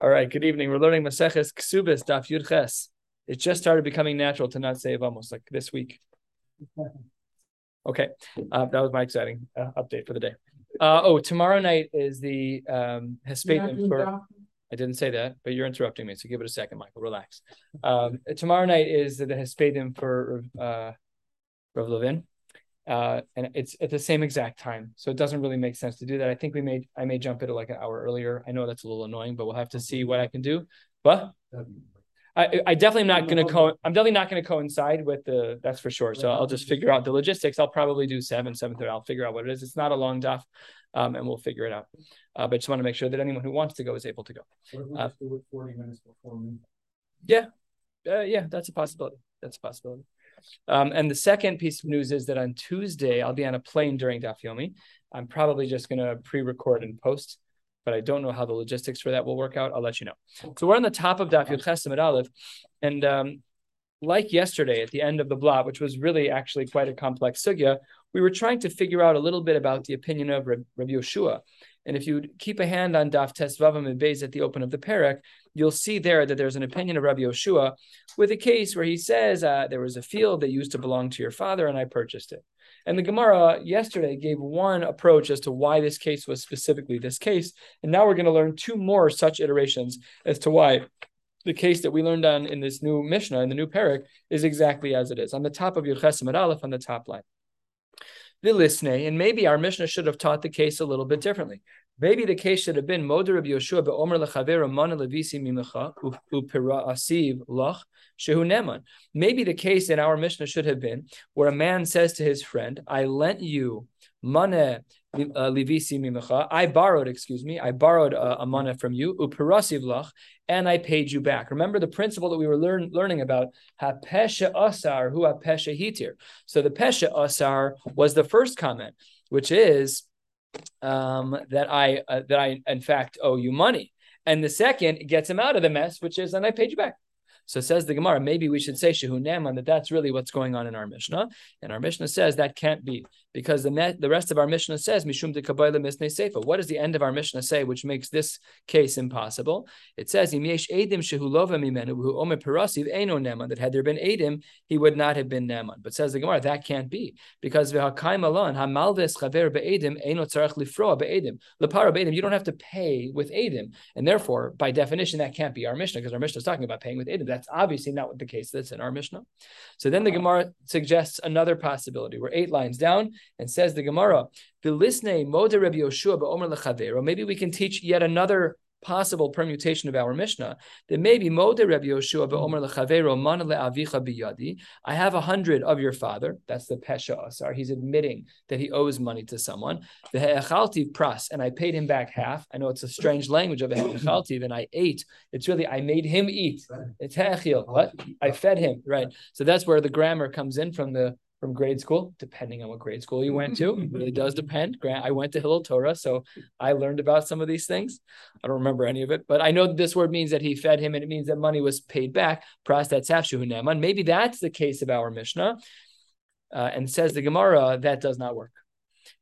All right. Good evening. We're learning Maseches Ksubis Daf Yud Ches. It just started becoming natural to not say almost like this week. Okay, uh, that was my exciting uh, update for the day. Uh, oh, tomorrow night is the um, Hespedim for. I didn't say that, but you're interrupting me, so give it a second, Michael. Relax. Um, tomorrow night is the Hespedim for uh, Rav Levin uh, and it's at the same exact time. So it doesn't really make sense to do that. I think we may I may jump it like an hour earlier. I know that's a little annoying, but we'll have to see what I can do. But I, I definitely am not going to co. I'm definitely not going to coincide with the. That's for sure. So I'll just figure out the logistics. I'll probably do seven, seven thirty. I'll figure out what it is. It's not a long daf, um, and we'll figure it out. Uh, but I just want to make sure that anyone who wants to go is able to go. Uh, Forty minutes before me. Yeah, uh, yeah, that's a possibility. That's a possibility. Um, and the second piece of news is that on Tuesday, I'll be on a plane during Daf Yomi. I'm probably just going to pre record and post, but I don't know how the logistics for that will work out. I'll let you know. So we're on the top of Daf Yud Chesim Aleph. And um, like yesterday at the end of the blot, which was really actually quite a complex sugya, we were trying to figure out a little bit about the opinion of Rabbi Yoshua. And if you keep a hand on Daf Tesvavam and Beis at the open of the parak, you'll see there that there's an opinion of Rabbi Yoshua with a case where he says uh, there was a field that used to belong to your father and I purchased it. And the Gemara yesterday gave one approach as to why this case was specifically this case. And now we're going to learn two more such iterations as to why the case that we learned on in this new Mishnah, in the new parak, is exactly as it is. On the top of Yud Chesim Aleph, on the top line and maybe our Mishnah should have taught the case a little bit differently. Maybe the case should have been Moder Rabbi Yoshua be'omer lechaver mana levisi mimecha upira asiv lach shehu neman. Maybe the case in our Mishnah should have been where a man says to his friend, "I lent you money mimecha. I borrowed, excuse me, I borrowed a, a mana from you, and I paid you back. Remember the principle that we were learn, learning about, hapesha asar, hu hapesha hitir. So the pesha asar was the first comment, which is um, that I uh, that I in fact owe you money, and the second gets him out of the mess, which is, and I paid you back. So says the Gemara, maybe we should say Shehu Neman, that that's really what's going on in our Mishnah. And our Mishnah says that can't be because the the rest of our Mishnah says Mishum de Kabbalah Misnei Sefer. What does the end of our Mishnah say, which makes this case impossible? It says Im Yesh Edim Shehu Lova Mimenu Hu Omer Parasiv Eno Neman. That had there been Edim, he would not have been Neman. But says the Gemara, that can't be because V'Hakaim Alon Hamalves Chaver Be'edim Eno Tzarach Lifroa Be'edim Lepara Be'edim. You don't have to pay with Edim, and therefore by definition that can't be our Mishnah because our Mishnah is talking about paying with Edim. That's obviously not what the case that's in our Mishnah. So then the uh-huh. Gemara suggests another possibility. We're eight lines down and says the Gemara, Maybe we can teach yet another possible permutation of our Mishnah that maybe Mode Rabbi Yoshua be'omer hmm. lechavero mana le'avicha biyadi. I have a hundred of your father. That's the pesha asar. He's admitting that he owes money to someone. The he'echaltiv pras, and I paid him back half. I know it's a strange language of a he'echaltiv, and I ate. It's really I made him eat. It's he'echil. What I fed him. Right. So that's where the grammar comes in from the from grade school, depending on what grade school you went to. It really does depend. Grant, I went to Hillel Torah, so I learned about some of these things. I don't remember any of it, but I know that this word means that he fed him and it means that money was paid back. Maybe that's the case of our Mishnah. Uh, and says the Gemara, that does not work.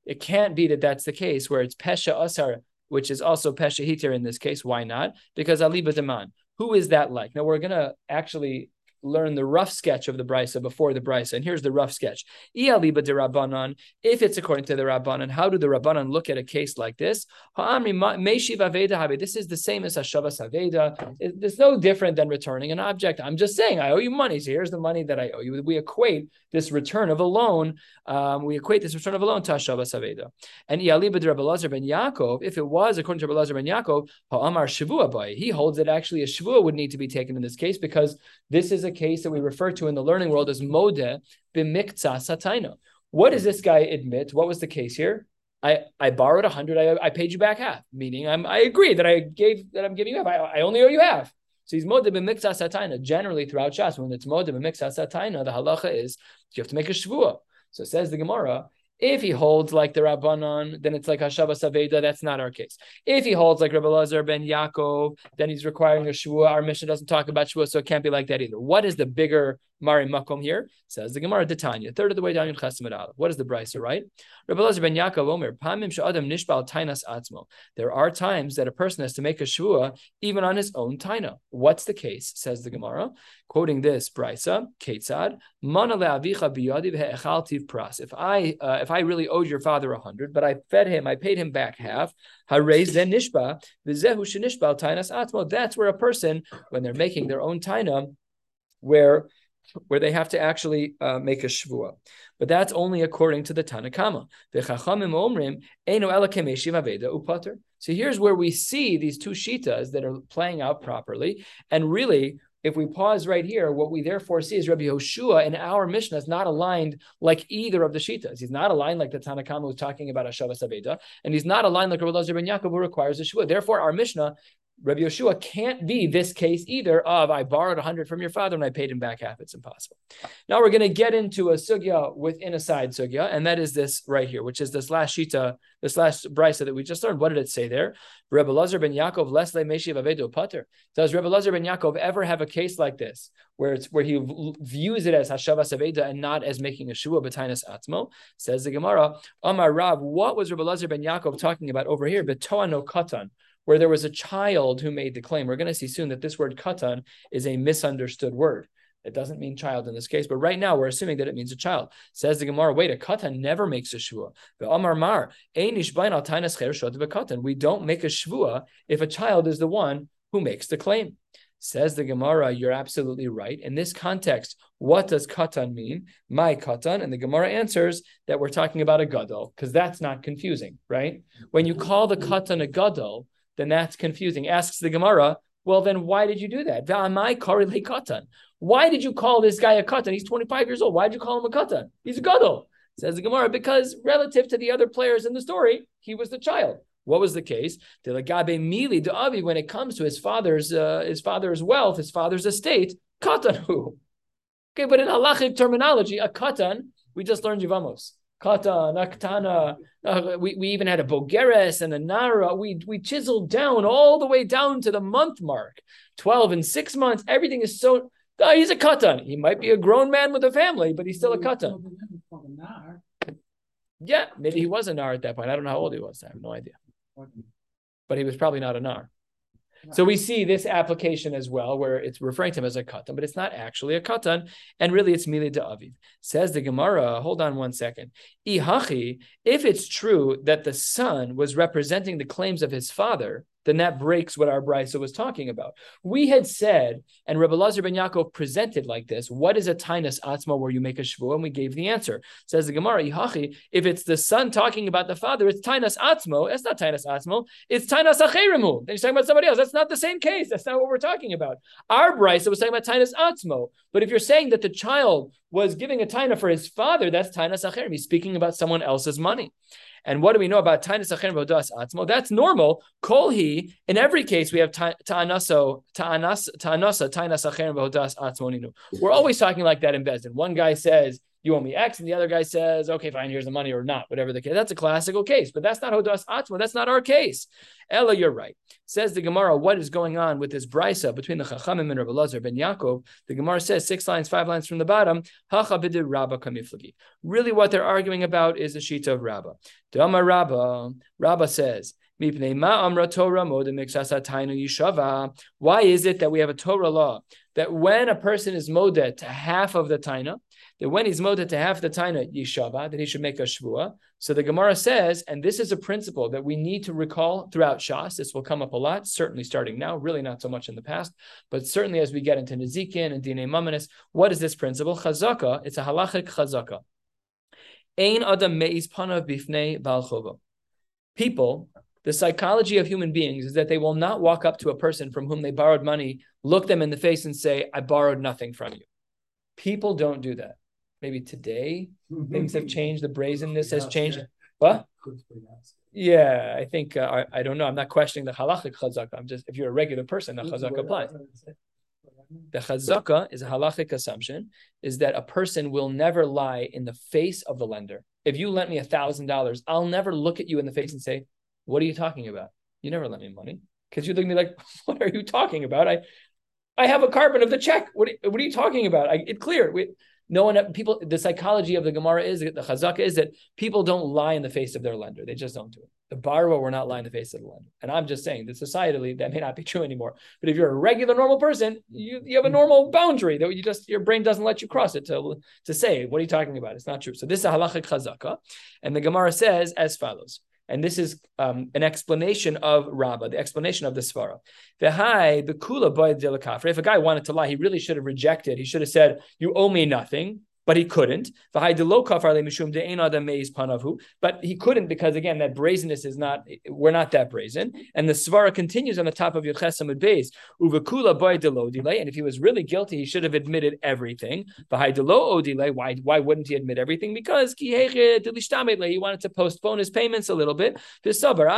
It can't be that that's the case where it's Pesha Asar, which is also Pesha Hitir in this case. Why not? Because Ali Bataman. Who is that like? Now we're going to actually learn the rough sketch of the brisa before the brisa. And here's the rough sketch. If it's according to the Rabbanan, how do the Rabbanan look at a case like this? This is the same as Hashavas Aveda. It's no different than returning an object. I'm just saying, I owe you money. So here's the money that I owe you. We equate this return of a loan, um, we equate this return of a loan to Hashavas Aveda. And ben Yaakov, if it was according to Rabbi ben Yaakov, Ha'amar Shavua he holds that actually a Shavua would need to be taken in this case because this is a case that we refer to in the learning world as modeh b'mikza sataina. What does this guy admit? What was the case here? I, I borrowed a hundred. I, I paid you back half. Meaning, I'm I agree that I gave that I'm giving you half. I, I only owe you half. So he's modeh b'mikza sataina. Generally, throughout Shas, when it's modeh b'mikza sataina, the halacha is you have to make a shvua. So it says the Gemara. If he holds like the Rabbanon, then it's like Hashava Saveda. That's not our case. If he holds like Rabbi Lazar ben Yaakov, then he's requiring a Shua. Our mission doesn't talk about Shua, so it can't be like that either. What is the bigger Mari Makom here says the Gemara Detanya, third of the way down in Chesed Aleph. What is the Brisa, right? Rabbi Lazar ben Yaakov Omer, Pamim Sha'adam Nishbal Tainas Atzmo. There are times that a person has to make a shvua even on his own taina. What's the case? Says the Gemara, quoting this Brisa, Ketzad, Mana le'avicha biyadi ve'echaltiv pras. If I uh, if I really owed your father a hundred, but I fed him, I paid him back half. Harez then nishba v'zehu shenishbal tainas atmo. That's where a person, when they're making their own taina, where where they have to actually uh, make a shvua. But that's only according to the Tanakama. So here's where we see these two shitas that are playing out properly. And really, if we pause right here, what we therefore see is Rabbi Yoshua in our Mishnah is not aligned like either of the Shitas. He's not aligned like the Tanakama who's talking about Ashava Saveda, and he's not aligned like Rabbi Lazar ben Yaakov who requires a Shua. Therefore, our Mishnah Rabbi Yeshua can't be this case either of I borrowed a hundred from your father and I paid him back half. It's impossible. Now we're going to get into a sugya within a side sugya, and that is this right here, which is this last shita, this last brisa that we just learned. What did it say there? Rabbi Lazar ben Yaakov lesle meshiv avedo pater. Does Rabbi Lazar ben Yaakov ever have a case like this where it's where he views it as hashavas aveda and not as making a shua b'tainas atzmo? Says the Gemara, Amar Rav, what was Rabbi Lazar ben Yaakov talking about over here? Betoa no katan where there was a child who made the claim. We're going to see soon that this word katan is a misunderstood word. It doesn't mean child in this case, but right now we're assuming that it means a child. Says the Gemara, wait, a katan never makes a shvua. Amar mar, We don't make a shvua if a child is the one who makes the claim. Says the Gemara, you're absolutely right. In this context, what does katan mean? My katan. And the Gemara answers that we're talking about a gadol, because that's not confusing, right? When you call the katan a gadol, then that's confusing. Asks the Gemara, well, then why did you do that? katan. Why did you call this guy a katan? He's 25 years old. Why did you call him a katan? He's a gadol. Says the Gemara, because relative to the other players in the story, he was the child. What was the case? when it comes to his father's uh, his father's wealth, his father's estate, katanu. Okay, but in halachic terminology, a katan, we just learned Yivamos. Kata, Naktana. Uh, we, we even had a Bogeres and a Nara. We, we chiseled down all the way down to the month mark. 12 and six months. Everything is so. Uh, he's a Katan. He might be a grown man with a family, but he's still a Katan. Yeah, maybe he was a Nar at that point. I don't know how old he was. I have no idea. But he was probably not a Nar. So we see this application as well, where it's referring to him as a katan, but it's not actually a katan, and really it's mili de aviv. Says the Gemara. Hold on one second. Ihachi, if it's true that the son was representing the claims of his father, then that breaks what our Brisa was talking about. We had said, and Rebbe Lazar ben Yaakov presented like this: What is a tainus atzma where you make a shvu? And we gave the answer. Says the Gemara, Ihachi, if it's the son talking about the father, it's tainus atzmo. That's not tainus atzmo. It's tainus acherimu. Then he's talking about somebody else. That's not the same case. That's not what we're talking about. Our Brisa was talking about tainus atzmo. But if you're saying that the child was giving a taina for his father, that's tainus acherim. He's speaking about someone else's money. And what do we know about Tainus Acher Vodas Atzmo? That's normal. Kol he, in every case, we have Ta'anaso, Ta'anasa, Tainus Acher Vodas Atzmo We're always talking like that in Bezdin. One guy says, you owe me X, and the other guy says, okay, fine, here's the money or not, whatever the case. That's a classical case, but that's not Hodas Atzma. That's not our case. Ella, you're right. Says the Gemara, what is going on with this brisa between the Chachamim and Rabbi Lazar ben Yaakov? The Gemara says six lines, five lines from the bottom, Hacha Rabba kamiflagi. Really, what they're arguing about is the Shita of Rabba. Dama Rabba, Rabba says, why is it that we have a Torah law that when a person is moded to half of the taina, that when he's moded to half the taina yishava, that he should make a shvua. So the Gemara says, and this is a principle that we need to recall throughout Shas. This will come up a lot, certainly starting now, really not so much in the past, but certainly as we get into Nezikin and Dine Mamanis. What is this principle? Chazaka, it's a halachic chazaka. Ein adam meiz panav bifnei bal People the psychology of human beings is that they will not walk up to a person from whom they borrowed money, look them in the face, and say, I borrowed nothing from you. People don't do that. Maybe today things have changed, the brazenness has changed. What? Yeah, I think uh, I, I, don't know. I'm not questioning the halachic chazaka. I'm just if you're a regular person, the chazaka applies. The chazaka is a halachic assumption is that a person will never lie in the face of the lender. If you lent me a thousand dollars, I'll never look at you in the face and say, what are you talking about? You never lent me money. Because you look at me like, what are you talking about? I I have a carbon of the check. What, what are you talking about? I, it's clear. We, no one, people, the psychology of the Gemara is, the Chazaka is that people don't lie in the face of their lender. They just don't do it. The borrower will not lie in the face of the lender. And I'm just saying that societally, that may not be true anymore. But if you're a regular, normal person, you, you have a normal boundary that you just, your brain doesn't let you cross it to, to say, what are you talking about? It's not true. So this is a halachic chazaka. And the Gemara says as follows. And this is um, an explanation of Rabbah, the explanation of the Svara. If a guy wanted to lie, he really should have rejected. He should have said, You owe me nothing but he couldn't. But he couldn't because again, that brazenness is not. We're not that brazen. And the svara continues on the top of Yochesamud Beis. Uvakula boy delay. And if he was really guilty, he should have admitted everything. Why? Why wouldn't he admit everything? Because he wanted to postpone his payments a little bit. When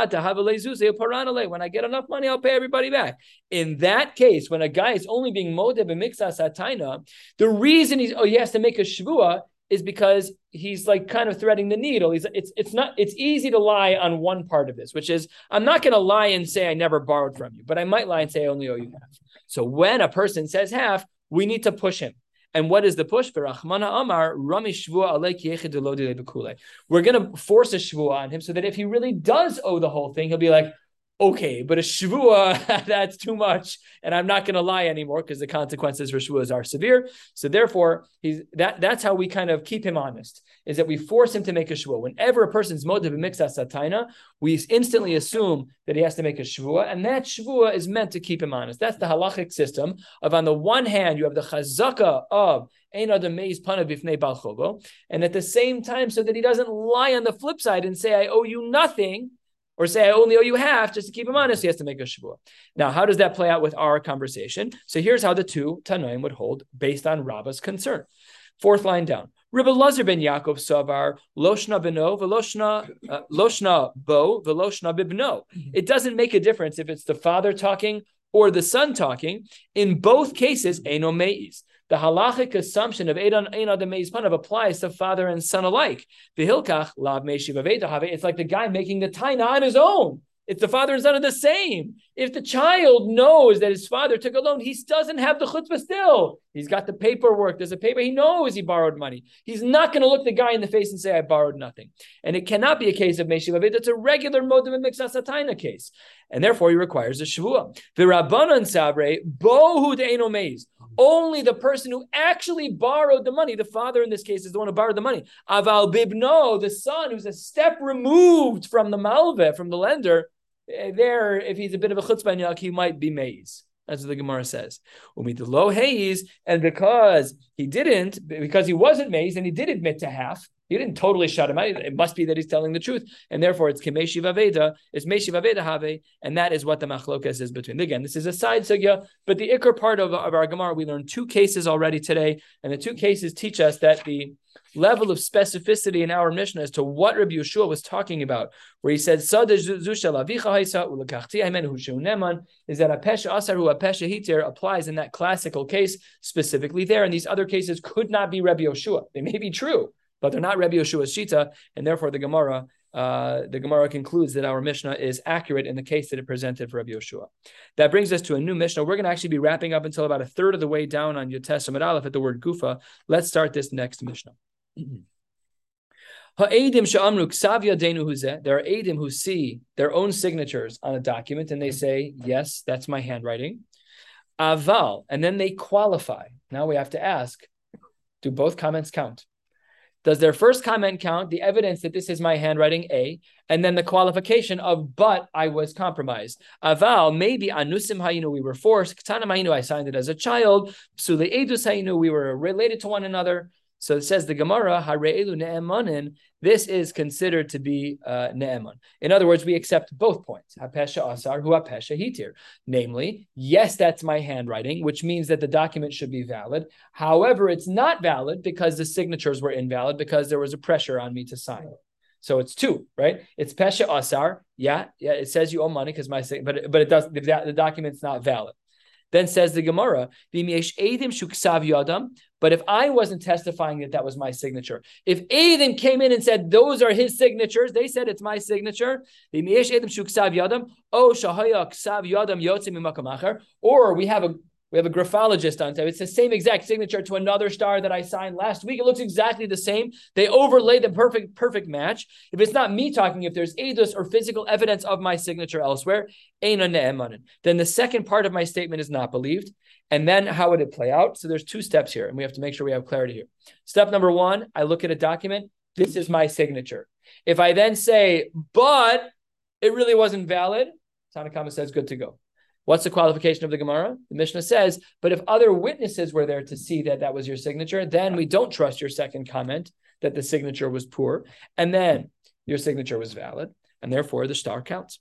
I get enough money, I'll pay everybody back. In that case, when a guy is only being modeb and mixas ataina, the reason he's oh he has to make a shvua is because he's like kind of threading the needle. He's it's it's not it's easy to lie on one part of this, which is I'm not going to lie and say I never borrowed from you, but I might lie and say I only owe you half. So when a person says half, we need to push him. And what is the push? We're going to force a shvua on him so that if he really does owe the whole thing, he'll be like, okay, but a shvua, that's too much, and I'm not going to lie anymore because the consequences for shvuas are severe. So therefore, he's that that's how we kind of keep him honest, is that we force him to make a shvua. Whenever a person's motive mixas sataina, we instantly assume that he has to make a shvua, and that shvua is meant to keep him honest. That's the halachic system of on the one hand, you have the chazaka of and at the same time, so that he doesn't lie on the flip side and say, I owe you nothing or say I only owe you half just to keep him honest, he has to make a shavua. Now, how does that play out with our conversation? So here's how the two Tanoim would hold based on Rabba's concern. Fourth line down. Rabbi Lazar ben Yaakov Savar Loshna beno veloshna uh, Loshna bo veloshna bibno. It doesn't make a difference if it's the father talking or the son talking. In both cases, eno meis the halachic assumption of Eidan Einan Panav applies to father and son alike. Vihilkach lav It's like the guy making the taina on his own. If the father and son are the same, if the child knows that his father took a loan, he doesn't have the chutzpah still. He's got the paperwork. There's a paper. He knows he borrowed money. He's not going to look the guy in the face and say, I borrowed nothing. And it cannot be a case of Meshiv It's a regular modem and mixasataina case. And therefore, he requires a shavua. The Rabbanan Sabre, bohu de'eno meiz. Only the person who actually borrowed the money, the father in this case is the one who borrowed the money. Aval bibno, the son who's a step removed from the malve, from the lender, eh, there, if he's a bit of a chutzpah he might be maze. That's what the Gemara says. the low haze, and because he didn't, because he wasn't maze, and he did admit to half, he didn't totally shut him out. It must be that he's telling the truth, and therefore it's kimeshi vaveda, it's meshi vaveda have, and that is what the machlokas is between. Again, this is a side sugya, but the ikr part of, of our Gemara, we learned two cases already today, and the two cases teach us that the level of specificity in our Mishnah as to what Rabbi Yeshua was talking about, where he said, is that a pesha asaru a pesha hitir applies in that classical case specifically there, and these other cases could not be Rabbi Yeshua. They may be true, but they're not Rabbi Yeshua's shita, and therefore the Gemara uh, the Gemara concludes that our Mishnah is accurate in the case that it presented for Rabbi Yeshua. That brings us to a new Mishnah. We're going to actually be wrapping up until about a third of the way down on Yotes Aleph at the word Gufa. Let's start this next Mishnah. There are edim who see their own signatures on a document and they say, "Yes, that's my handwriting." Aval, and then they qualify. Now we have to ask: Do both comments count? Does their first comment count the evidence that this is my handwriting, A, and then the qualification of but I was compromised? Aval, maybe anusim hayinu, we were forced, ktana hayinu, I signed it as a child, psule edus hayinu, we were related to one another. So it says the Gemara, Hare'elu ne'emanin, this is considered to be uh, ne'eman. In other words, we accept both points, hapesha asar, hu hapesha hitir. Namely, yes, that's my handwriting, which means that the document should be valid. However, it's not valid because the signatures were invalid because there was a pressure on me to sign. So it's two, right? It's pesha asar. Yeah, yeah. It says you owe money because my but but it does the, the document's not valid. Then says the Gemara, but if I wasn't testifying that that was my signature, if Adim came in and said those are his signatures, they said it's my signature, oh, or we have a We have a graphologist on time. It's the same exact signature to another star that I signed last week. It looks exactly the same. They overlay the perfect, perfect match. If it's not me talking, if there's edus or physical evidence of my signature elsewhere, then the second part of my statement is not believed. And then how would it play out? So there's two steps here, and we have to make sure we have clarity here. Step number one, I look at a document. This is my signature. If I then say, but it really wasn't valid, Tanakama says good to go. What's the qualification of the Gemara? The Mishnah says, but if other witnesses were there to see that that was your signature, then we don't trust your second comment that the signature was poor, and then your signature was valid, and therefore the star counts.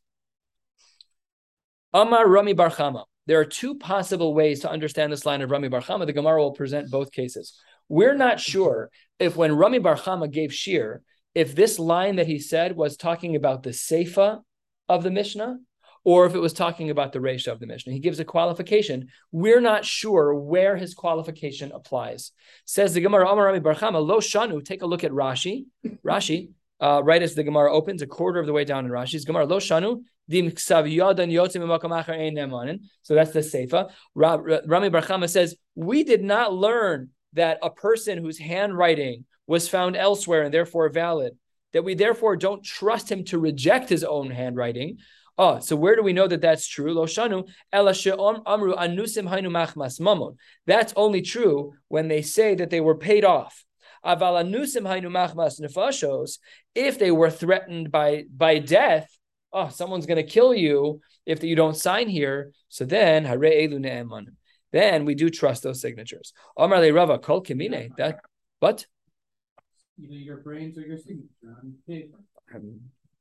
Amar Rami bar Chama. There are two possible ways to understand this line of Rami bar Chama. The Gemara will present both cases. We're not sure if when Rami bar Chama gave Shir, if this line that he said was talking about the Seifa of the Mishnah or if it was talking about the ratio of the Mishnah. He gives a qualification. We're not sure where his qualification applies. Says the Gemara, Amar Rami bar Chama, Lo Shanu, take a look at Rashi. Rashi, uh, right as the Gemara opens, a quarter of the way down in Rashi's Gemara, Lo Shanu, So that's the Seifa. Rami bar Chama says, We did not learn that a person whose handwriting was found elsewhere and therefore valid, that we therefore don't trust him to reject his own handwriting. Oh, so where do we know that that's true? Loshanu amru anusim hainu machmas mamon. That's only true when they say that they were paid off. Aval anusim hainu machmas nefashos. If they were threatened by by death, oh, someone's going to kill you if you don't sign here. So then hare elu ne'eman. Then we do trust those signatures. Amar le Rava kol kimine. That what? Either your brains or your signature on paper.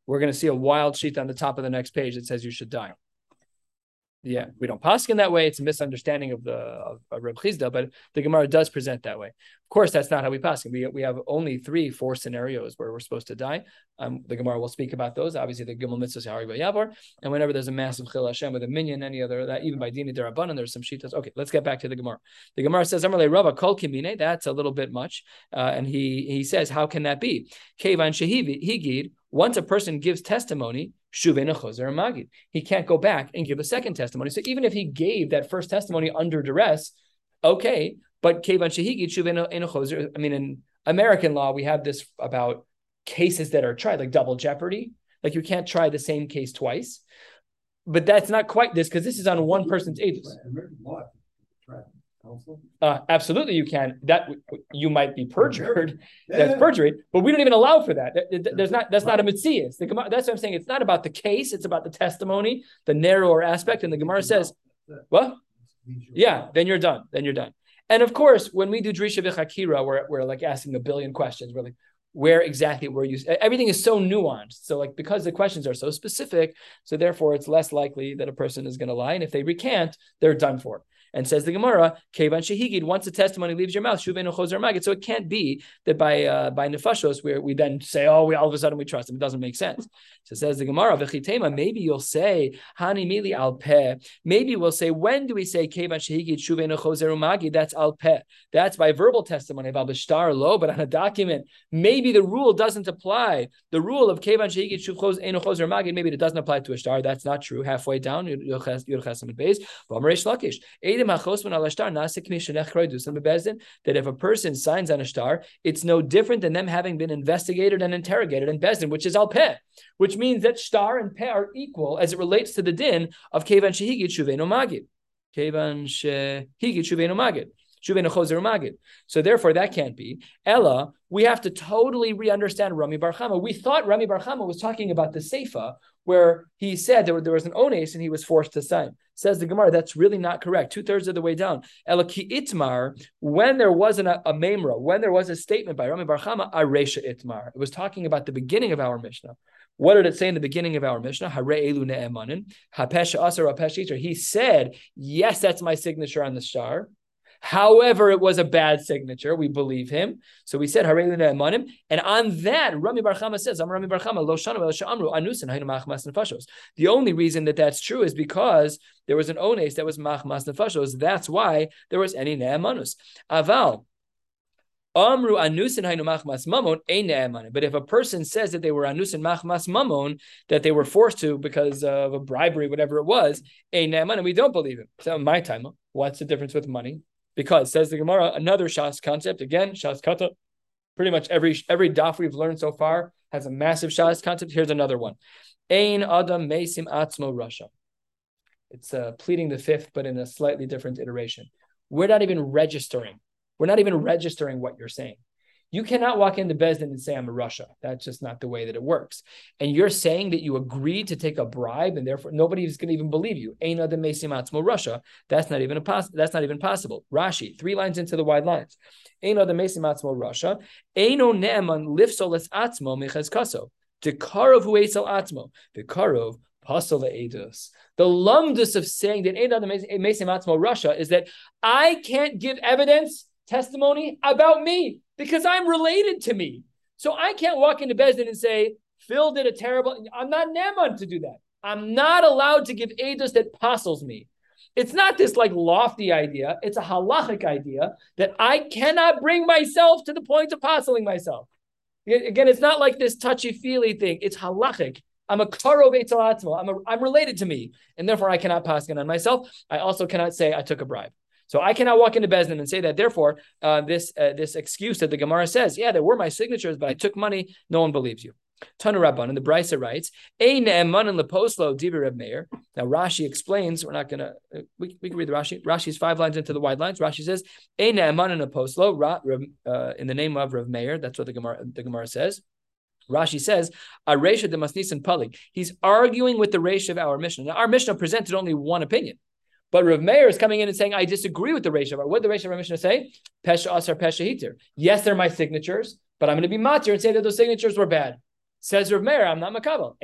We're going to see a wild sheet on the top of the next page that says you should die. Yeah, we don't in that way. It's a misunderstanding of the of, of Reb Chisda, but the Gemara does present that way. Of course, that's not how we pass. We we have only three, four scenarios where we're supposed to die. Um, the Gemara will speak about those. Obviously, the Gimel Mitzvah Hari and whenever there's a massive Chil Hashem with a minyan, any other that even by Dini Derabanan, there's some shitas. Okay, let's get back to the Gemara. The Gemara says, "Amarle Rava Kol Kimine." That's a little bit much, uh, and he he says, "How can that be?" Kevan Shehivi Higid. Once a person gives testimony. He can't go back and give a second testimony. So even if he gave that first testimony under duress, okay, but kevan shehigid choser. I mean, in American law, we have this about cases that are tried, like double jeopardy. Like you can't try the same case twice. But that's not quite this because this is on one person's ages. Uh, absolutely, you can. That you might be perjured. Yeah. That's perjury, but we don't even allow for that. There's not. That's not a mitzias. That's what I'm saying. It's not about the case. It's about the testimony, the narrower aspect. And the Gemara says, "What? Yeah, then you're done. Then you're done." And of course, when we do drisha v'chakira, we're we're like asking a billion questions. We're like, where exactly were you? Everything is so nuanced. So, like, because the questions are so specific, so therefore it's less likely that a person is going to lie. And if they recant, they're done for. And says the Gemara, Kevan Shehigid, once the testimony leaves your mouth, Shuvenu Choser Magid. So it can't be that by uh, by Nefashos, where we then say, oh, we all of a sudden we trust him. It doesn't make sense. So says the Gemara, Vechitema, maybe you'll say, Hani Mili Al Peh. Maybe we'll say, when do we say Kevan Shehigid, Shuvenu Choser Magid? That's Al Peh. That's by verbal testimony about Bishtar Lo, but on a document, maybe the rule doesn't apply. The rule of Kevan Shehigid, Shuv Choser Magid, maybe it doesn't apply to a star. That's not true. Halfway down, Yurches Amid Beis, Vamarish Lakish that if a person signs on a star, it's no different than them having been investigated and interrogated in Bezdin, which is al peh, which means that star and peh are equal as it relates to the din of kevan shehigit shuveno magid. Kevan shehigit shuveno magid. So therefore, that can't be. Ella, we have to totally re-understand Rami bar Chama. We thought Rami bar Chama was talking about the Seifa, where he said there, there was an ones and he was forced to sign. Says the Gemara, that's really not correct. Two thirds of the way down. Elaki itmar, when there wasn't a, a memra, when there was a statement by Rami bar Chama, aresha itmar. It was talking about the beginning of our Mishnah. What did it say in the beginning of our Mishnah? Hare elu ne'emanin, hapesha asar He said, yes, that's my signature on the star. However, it was a bad signature. We believe him. So we said, And on that, Rami bar Chama says, I'm Rami bar Chama, Lo Amru, Anusin, The only reason that that's true is because there was an ones that was Machmas Nefashos. That's why there was any Ne'emanus. Aval, Amru anusin hainu machmas mamon ein But if a person says that they were anusin machmas mamon, that they were forced to because of a bribery, whatever it was, ein and we don't believe him. So my time, what's the difference with money? Because says the Gemara, another Shas concept again, Shas kata. Pretty much every every daf we've learned so far has a massive Shas concept. Here's another one. Ein adam mesim atzmo rasha. It's uh, pleading the fifth, but in a slightly different iteration. We're not even registering we're not even registering what you're saying. You cannot walk into Bezdin and say, I'm a rasha. That's just not the way that it works. And you're saying that you agreed to take a bribe and therefore nobody's going to even believe you. rasha. That's not even a poss- that's not even possible. Rashi, three lines into the wide lines. rasha. Eino ne'eman lifsoles atzmo mechaz kaso. Dekarov huesel atmo. Dekarov pasal edus. The lumdus of saying that Ein Adam Mesim Atzmo rasha is that I can't give evidence testimony about me because I'm related to me. So I can't walk into Bezdin and say, Phil did a terrible. I'm not Naaman to do that. I'm not allowed to give edus that apostles me. It's not this like lofty idea. It's a halachic idea that I cannot bring myself to the point of apostling myself. Again, it's not like this touchy feely thing. It's halachic. I'm a karo I'm a, I'm related to me, and therefore I cannot pass on myself. I also cannot say I took a bribe. So I cannot walk into Bezdin and say that. Therefore, uh, this uh, this excuse that the Gemara says, yeah, there were my signatures, but I took money. No one believes you. Tanu Rabban and the Brisa writes, Ein eman leposlo Reb Meir. Now Rashi explains. We're not gonna. Uh, we, we can read the Rashi. Rashi's five lines into the wide lines. Rashi says, Ein leposlo uh, in the name of Reb Meir. That's what the Gemara the Gemara says. Rashi says, Aresha de Masnis and Palik. He's arguing with the Resh of our Mishnah. Now, our Mishnah presented only one opinion. But Rav Meir is coming in and saying, I disagree with the ratio. What did the of Mishnah say? Pesha asar pesha hitir. Yes, they're my signatures, but I'm going to be matir and say that those signatures were bad. Says Rav Meir, I'm not makabel.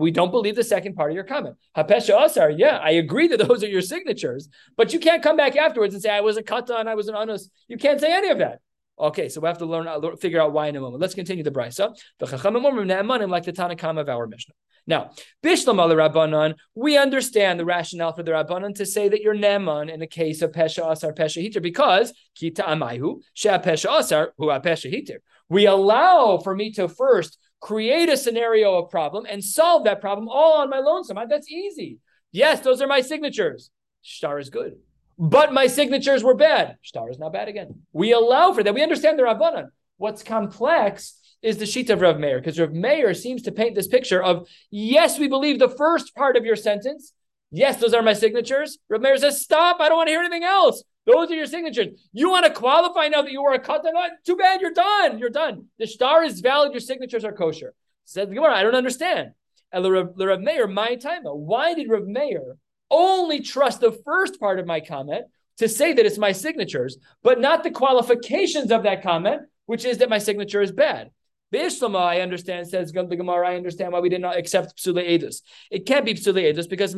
We don't believe the second part of your comment. Hapesha asar, yeah, I agree that those are your signatures, but you can't come back afterwards and say I was a kata and I was an anus. You can't say any of that. Okay, so we have to learn, uh, figure out why in a moment. Let's continue the brisa. The chachamim like the Tanakam of our Mishnah. Now, Bishlam al Rabbanon, we understand the rationale for the Rabbanon to say that you're Neman in the case of Pesha Asar Pesha Hiter because Kita Amayhu, Shea Pesha Asar, Hu Pesha Hiter. We allow for me to first create a scenario of problem and solve that problem all on my lonesome. That's easy. Yes, those are my signatures. Star is good. But my signatures were bad. Star is not bad again. We allow for that. We understand the Rabbanon. What's complex is the sheet of Rav Meir, because Rav Meir seems to paint this picture of yes, we believe the first part of your sentence. Yes, those are my signatures. Rav Meir says, stop, I don't want to hear anything else. Those are your signatures. You want to qualify now that you were a katan? Uh, too bad, you're done. You're done. The star is valid, your signatures are kosher. Said the Gemara, I don't understand. And the Rav Meir, my time. Why did Rav Meir only trust the first part of my comment to say that it's my signatures, but not the qualifications of that comment, which is that my signature is bad. Beishlama, I understand, says the Gemara, I understand why we did not accept Psule Edus. It can't be Psule Edus because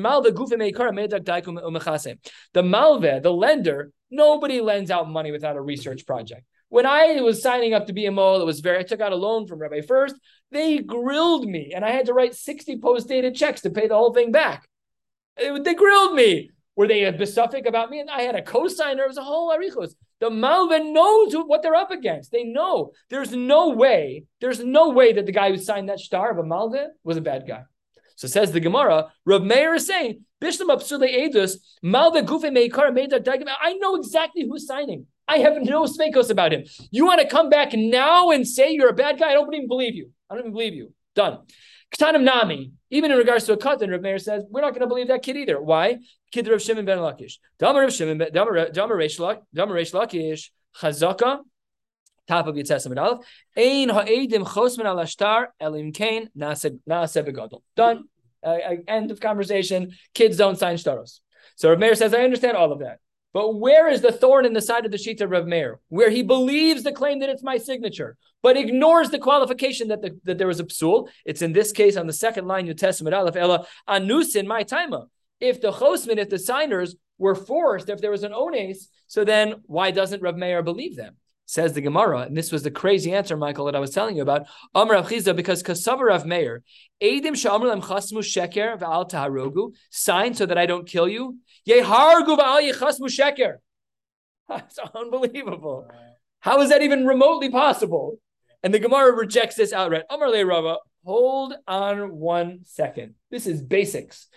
Umechase. The Malve, the lender, nobody lends out money without a research project. When I was signing up to be a mole, it was very, I took out a loan from Rabbi First. They grilled me and I had to write 60 post dated checks to pay the whole thing back. They grilled me. Were they a besuffic about me? And I had a co-signer. It was a whole arichos. The Malvin knows what they're up against. They know. There's no way. There's no way that the guy who signed that star of a Malvin was a bad guy. So says the Gemara. Rav Meir is saying, Bishlam Absule Edus, Malva Gufe Meikar I know exactly who's signing. I have no smekos about him. You want to come back now and say you're a bad guy? I don't even believe you. I don't even believe you. Done. Ktanim Nami, even in regards to a katan, Rav Meir says, we're not going to believe that kid either. Why? Kid Rav Shimon ben Lakish. Damar Rav Shimon, Damar Reish Lakish, Chazaka, top of Yitzhak Aleph, Ein ha'edim chosman al ashtar elim kain na'aseh begadol. Done. Uh, end of conversation. Kids don't sign shtaros. So Rav Meir says, I understand all of that. But where is the thorn in the side of the sheet of Rav Meir? Where he believes the claim that it's my signature, but ignores the qualification that, the, that there was a psul. It's in this case on the second line, New Testament, Aleph Ella, Anusin, my timer. If the chosman, if the signers were forced, if there was an ones, so then why doesn't Rav Meir believe them? Says the Gemara, and this was the crazy answer, Michael, that I was telling you about. Amr Rav Chisda, because Kasavar Rav Meir, Edim Shamrlem Chasmu Sheker V'al Taharogu, sign so that I don't kill you. Yehargu V'al Yechasmu Sheker. That's unbelievable. How is that even remotely possible? And the Gemara rejects this outright. Amar le Rava, hold on one second. This is basics.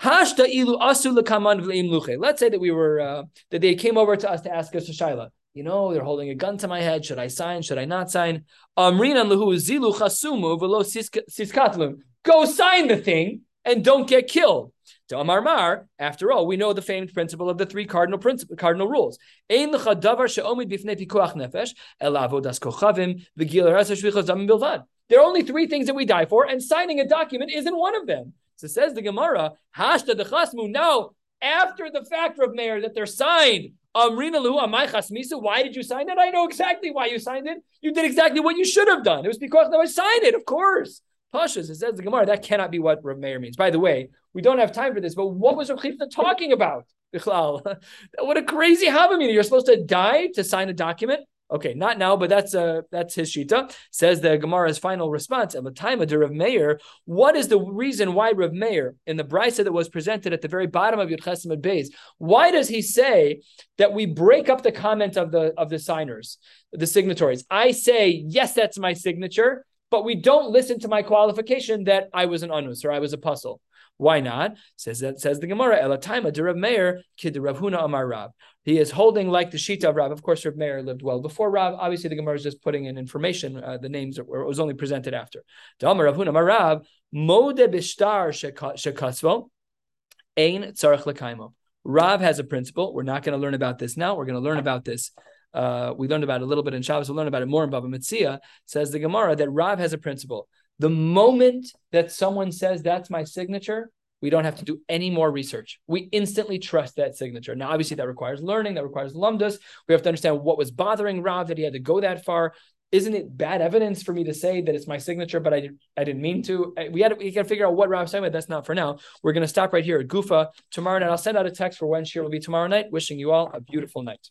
Hashta ilu asu luche. Let's say that we were uh, that they came over to us to ask us a shaila. You know, they're holding a gun to my head. Should I sign? Should I not sign? Amrinan lahu zilu chasumu velo siskatlum. Go sign the thing and don't get killed. To Amar Mar, after all, we know the famed principle of the three cardinal principle, cardinal rules. Ein lecha davar she'omid bifnei pikuach nefesh kochavim v'gil bilvad. There are only three things that we die for, and signing a document isn't one of them. So says the Gemara, Hashta the Chasmu. Now, after the fact of Mayor that they're signed, Um, Chasmisu, why did you sign it? I know exactly why you signed it. You did exactly what you should have done. It was because I signed it, of course. Pashas, it says the Gemara, that cannot be what Rav Meir means. By the way, we don't have time for this, but what was Rav talking about? what a crazy Havamina. You're supposed to die to sign a document? Okay, not now, but that's uh that's his shita. Says the Gemara's final response at the time of Rav Meir. What is the reason why Rav Meir in the brisa that was presented at the very bottom of Yud Chesim Beis? Why does he say that we break up the comment of the of the signers, the signatories? I say yes, that's my signature, but we don't listen to my qualification that I was an anus or I was a puzzle. Why not? Says that says the Gemara, Elataima de Rav Meir, kid Rav Huna Amar Rab. He is holding like the Shita of Rab. Of course, Rav Meir lived well before Rab. Obviously, the Gemara is just putting in information. Uh, the names were, was only presented after. Amar Rav Huna Amar Rab, Mode Bishtar Shekatzvo, Ein Tzarech Lekaimo. Rav has a principle. We're not going to learn about this now. We're going to learn about this uh, we learned about it a little bit in Shabbos. We'll learn about it more in Baba Metzia. Says the Gemara that Rav has a principle. The moment that someone says that's my signature, we don't have to do any more research. We instantly trust that signature. Now, obviously, that requires learning, that requires lumdus. We have to understand what was bothering Rav that he had to go that far. Isn't it bad evidence for me to say that it's my signature, but I, I didn't mean to? We had to, we got to figure out what Rav's saying, but that's not for now. We're going to stop right here at Gufa tomorrow night. I'll send out a text for when shir will be tomorrow night. Wishing you all a beautiful night.